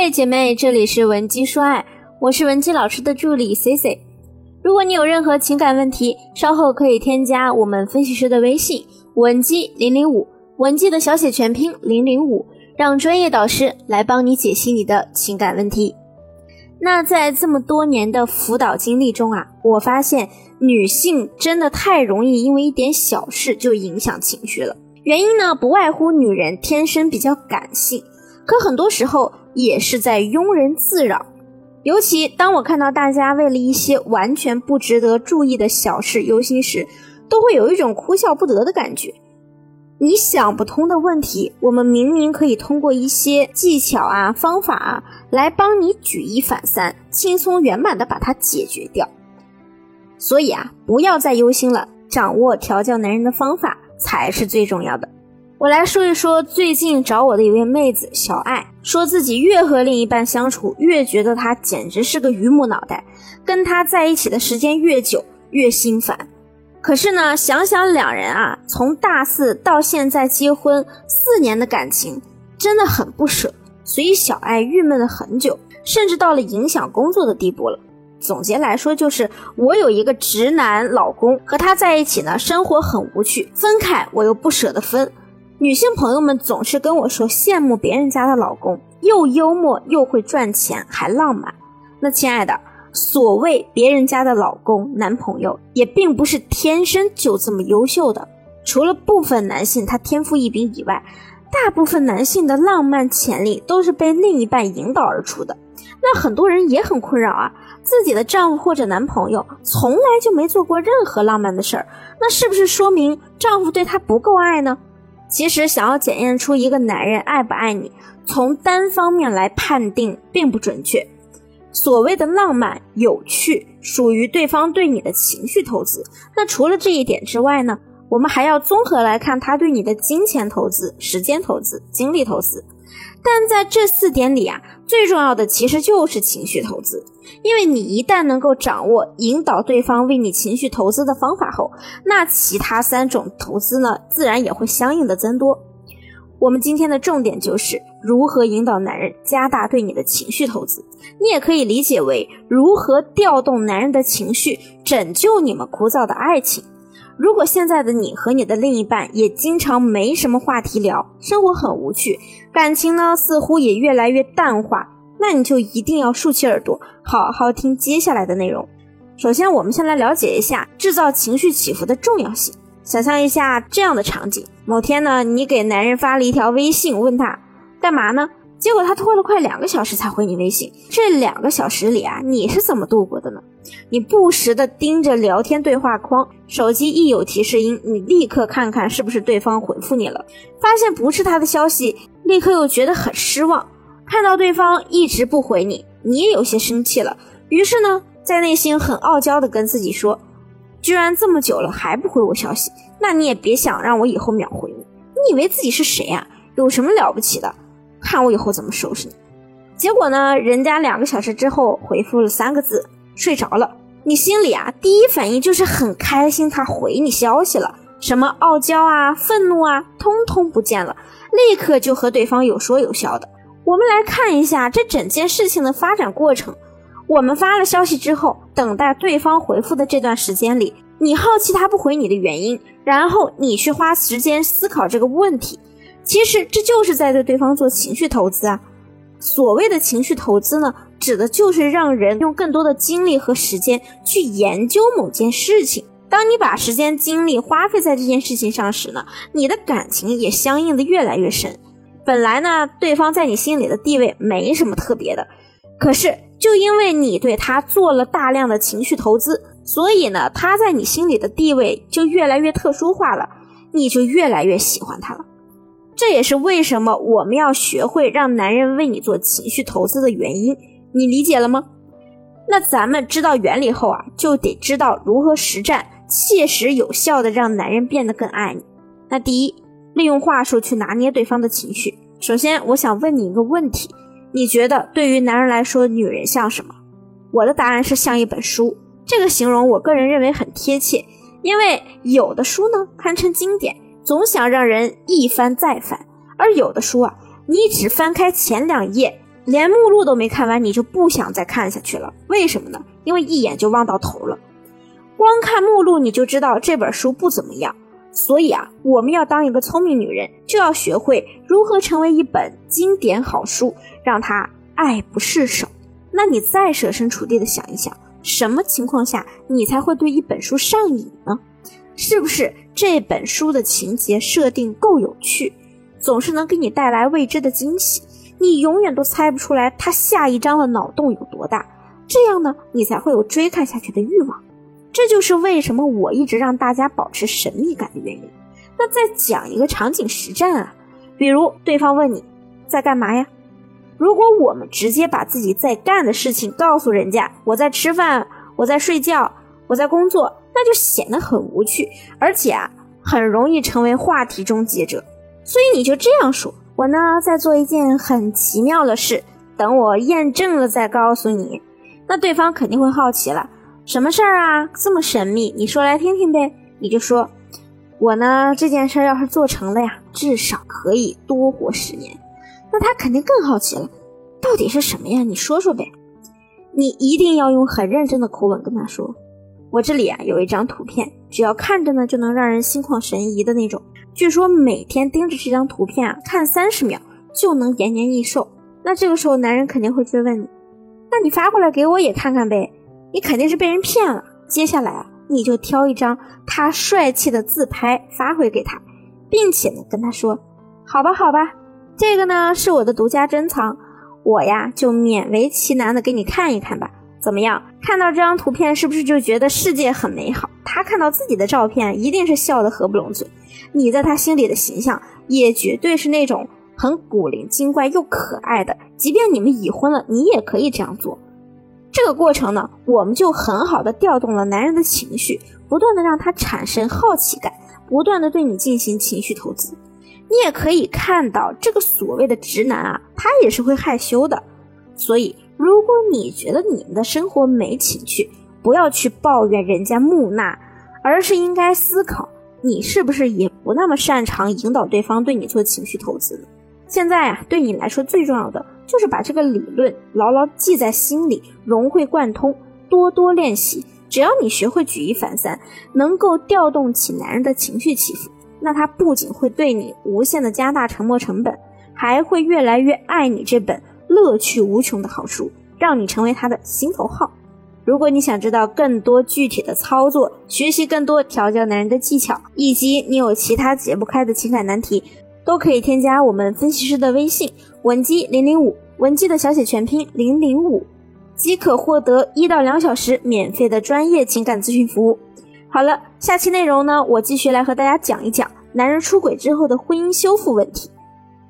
嘿，姐妹，这里是文姬说爱，我是文姬老师的助理 C C。如果你有任何情感问题，稍后可以添加我们分析师的微信文姬零零五，文姬的小写全拼零零五，让专业导师来帮你解析你的情感问题。那在这么多年的辅导经历中啊，我发现女性真的太容易因为一点小事就影响情绪了。原因呢，不外乎女人天生比较感性，可很多时候也是在庸人自扰。尤其当我看到大家为了一些完全不值得注意的小事忧心时，都会有一种哭笑不得的感觉。你想不通的问题，我们明明可以通过一些技巧啊、方法啊，来帮你举一反三，轻松圆满的把它解决掉。所以啊，不要再忧心了，掌握调教男人的方法才是最重要的。我来说一说最近找我的一位妹子小爱，说自己越和另一半相处，越觉得他简直是个榆木脑袋，跟他在一起的时间越久越心烦。可是呢，想想两人啊，从大四到现在结婚四年的感情，真的很不舍，所以小爱郁闷了很久，甚至到了影响工作的地步了。总结来说，就是我有一个直男老公，和他在一起呢，生活很无趣，分开我又不舍得分。女性朋友们总是跟我说羡慕别人家的老公，又幽默又会赚钱，还浪漫。那亲爱的，所谓别人家的老公、男朋友，也并不是天生就这么优秀的。除了部分男性他天赋异禀以外，大部分男性的浪漫潜力都是被另一半引导而出的。那很多人也很困扰啊，自己的丈夫或者男朋友从来就没做过任何浪漫的事儿，那是不是说明丈夫对她不够爱呢？其实，想要检验出一个男人爱不爱你，从单方面来判定并不准确。所谓的浪漫、有趣，属于对方对你的情绪投资。那除了这一点之外呢？我们还要综合来看他对你的金钱投资、时间投资、精力投资。但在这四点里啊，最重要的其实就是情绪投资。因为你一旦能够掌握引导对方为你情绪投资的方法后，那其他三种投资呢，自然也会相应的增多。我们今天的重点就是如何引导男人加大对你的情绪投资，你也可以理解为如何调动男人的情绪，拯救你们枯燥的爱情。如果现在的你和你的另一半也经常没什么话题聊，生活很无趣，感情呢似乎也越来越淡化。那你就一定要竖起耳朵，好好听接下来的内容。首先，我们先来了解一下制造情绪起伏的重要性。想象一下这样的场景：某天呢，你给男人发了一条微信，问他干嘛呢？结果他拖了快两个小时才回你微信。这两个小时里啊，你是怎么度过的呢？你不时的盯着聊天对话框，手机一有提示音，你立刻看看是不是对方回复你了。发现不是他的消息，立刻又觉得很失望。看到对方一直不回你，你也有些生气了。于是呢，在内心很傲娇的跟自己说：“居然这么久了还不回我消息，那你也别想让我以后秒回你。你以为自己是谁呀？有什么了不起的？看我以后怎么收拾你！”结果呢，人家两个小时之后回复了三个字：“睡着了。”你心里啊，第一反应就是很开心，他回你消息了。什么傲娇啊、愤怒啊，通通不见了，立刻就和对方有说有笑的。我们来看一下这整件事情的发展过程。我们发了消息之后，等待对方回复的这段时间里，你好奇他不回你的原因，然后你去花时间思考这个问题。其实这就是在对对方做情绪投资啊。所谓的情绪投资呢，指的就是让人用更多的精力和时间去研究某件事情。当你把时间精力花费在这件事情上时呢，你的感情也相应的越来越深。本来呢，对方在你心里的地位没什么特别的，可是就因为你对他做了大量的情绪投资，所以呢，他在你心里的地位就越来越特殊化了，你就越来越喜欢他了。这也是为什么我们要学会让男人为你做情绪投资的原因，你理解了吗？那咱们知道原理后啊，就得知道如何实战，切实有效的让男人变得更爱你。那第一。利用话术去拿捏对方的情绪。首先，我想问你一个问题：你觉得对于男人来说，女人像什么？我的答案是像一本书。这个形容，我个人认为很贴切。因为有的书呢堪称经典，总想让人一翻再翻；而有的书啊，你只翻开前两页，连目录都没看完，你就不想再看下去了。为什么呢？因为一眼就望到头了。光看目录你就知道这本书不怎么样。所以啊，我们要当一个聪明女人，就要学会如何成为一本经典好书，让它爱不释手。那你再设身处地的想一想，什么情况下你才会对一本书上瘾呢？是不是这本书的情节设定够有趣，总是能给你带来未知的惊喜？你永远都猜不出来他下一章的脑洞有多大，这样呢，你才会有追看下去的欲望。这就是为什么我一直让大家保持神秘感的原因。那再讲一个场景实战啊，比如对方问你在干嘛呀？如果我们直接把自己在干的事情告诉人家，我在吃饭，我在睡觉，我在工作，那就显得很无趣，而且啊，很容易成为话题终结者。所以你就这样说。我呢，在做一件很奇妙的事，等我验证了再告诉你。那对方肯定会好奇了，什么事儿啊？这么神秘，你说来听听呗。你就说，我呢，这件事要是做成了呀，至少可以多活十年。那他肯定更好奇了，到底是什么呀？你说说呗。你一定要用很认真的口吻跟他说，我这里啊有一张图片，只要看着呢，就能让人心旷神怡的那种。据说每天盯着这张图片啊看三十秒就能延年益寿。那这个时候男人肯定会追问你，那你发过来给我也看看呗？你肯定是被人骗了。接下来啊，你就挑一张他帅气的自拍发回给他，并且呢跟他说，好吧好吧，这个呢是我的独家珍藏，我呀就勉为其难的给你看一看吧。怎么样？看到这张图片是不是就觉得世界很美好？他看到自己的照片一定是笑得合不拢嘴。你在他心里的形象也绝对是那种很古灵精怪又可爱的，即便你们已婚了，你也可以这样做。这个过程呢，我们就很好的调动了男人的情绪，不断的让他产生好奇感，不断的对你进行情绪投资。你也可以看到，这个所谓的直男啊，他也是会害羞的。所以，如果你觉得你们的生活没情趣，不要去抱怨人家木讷，而是应该思考。你是不是也不那么擅长引导对方对你做情绪投资呢？现在啊，对你来说最重要的就是把这个理论牢牢记在心里，融会贯通，多多练习。只要你学会举一反三，能够调动起男人的情绪起伏，那他不仅会对你无限的加大沉没成本，还会越来越爱你这本乐趣无穷的好书，让你成为他的心头好。如果你想知道更多具体的操作，学习更多调教男人的技巧，以及你有其他解不开的情感难题，都可以添加我们分析师的微信文姬零零五，文姬的小写全拼零零五，即可获得一到两小时免费的专业情感咨询服务。好了，下期内容呢，我继续来和大家讲一讲男人出轨之后的婚姻修复问题。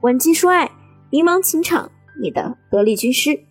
文姬说爱，迷茫情场，你的得力军师。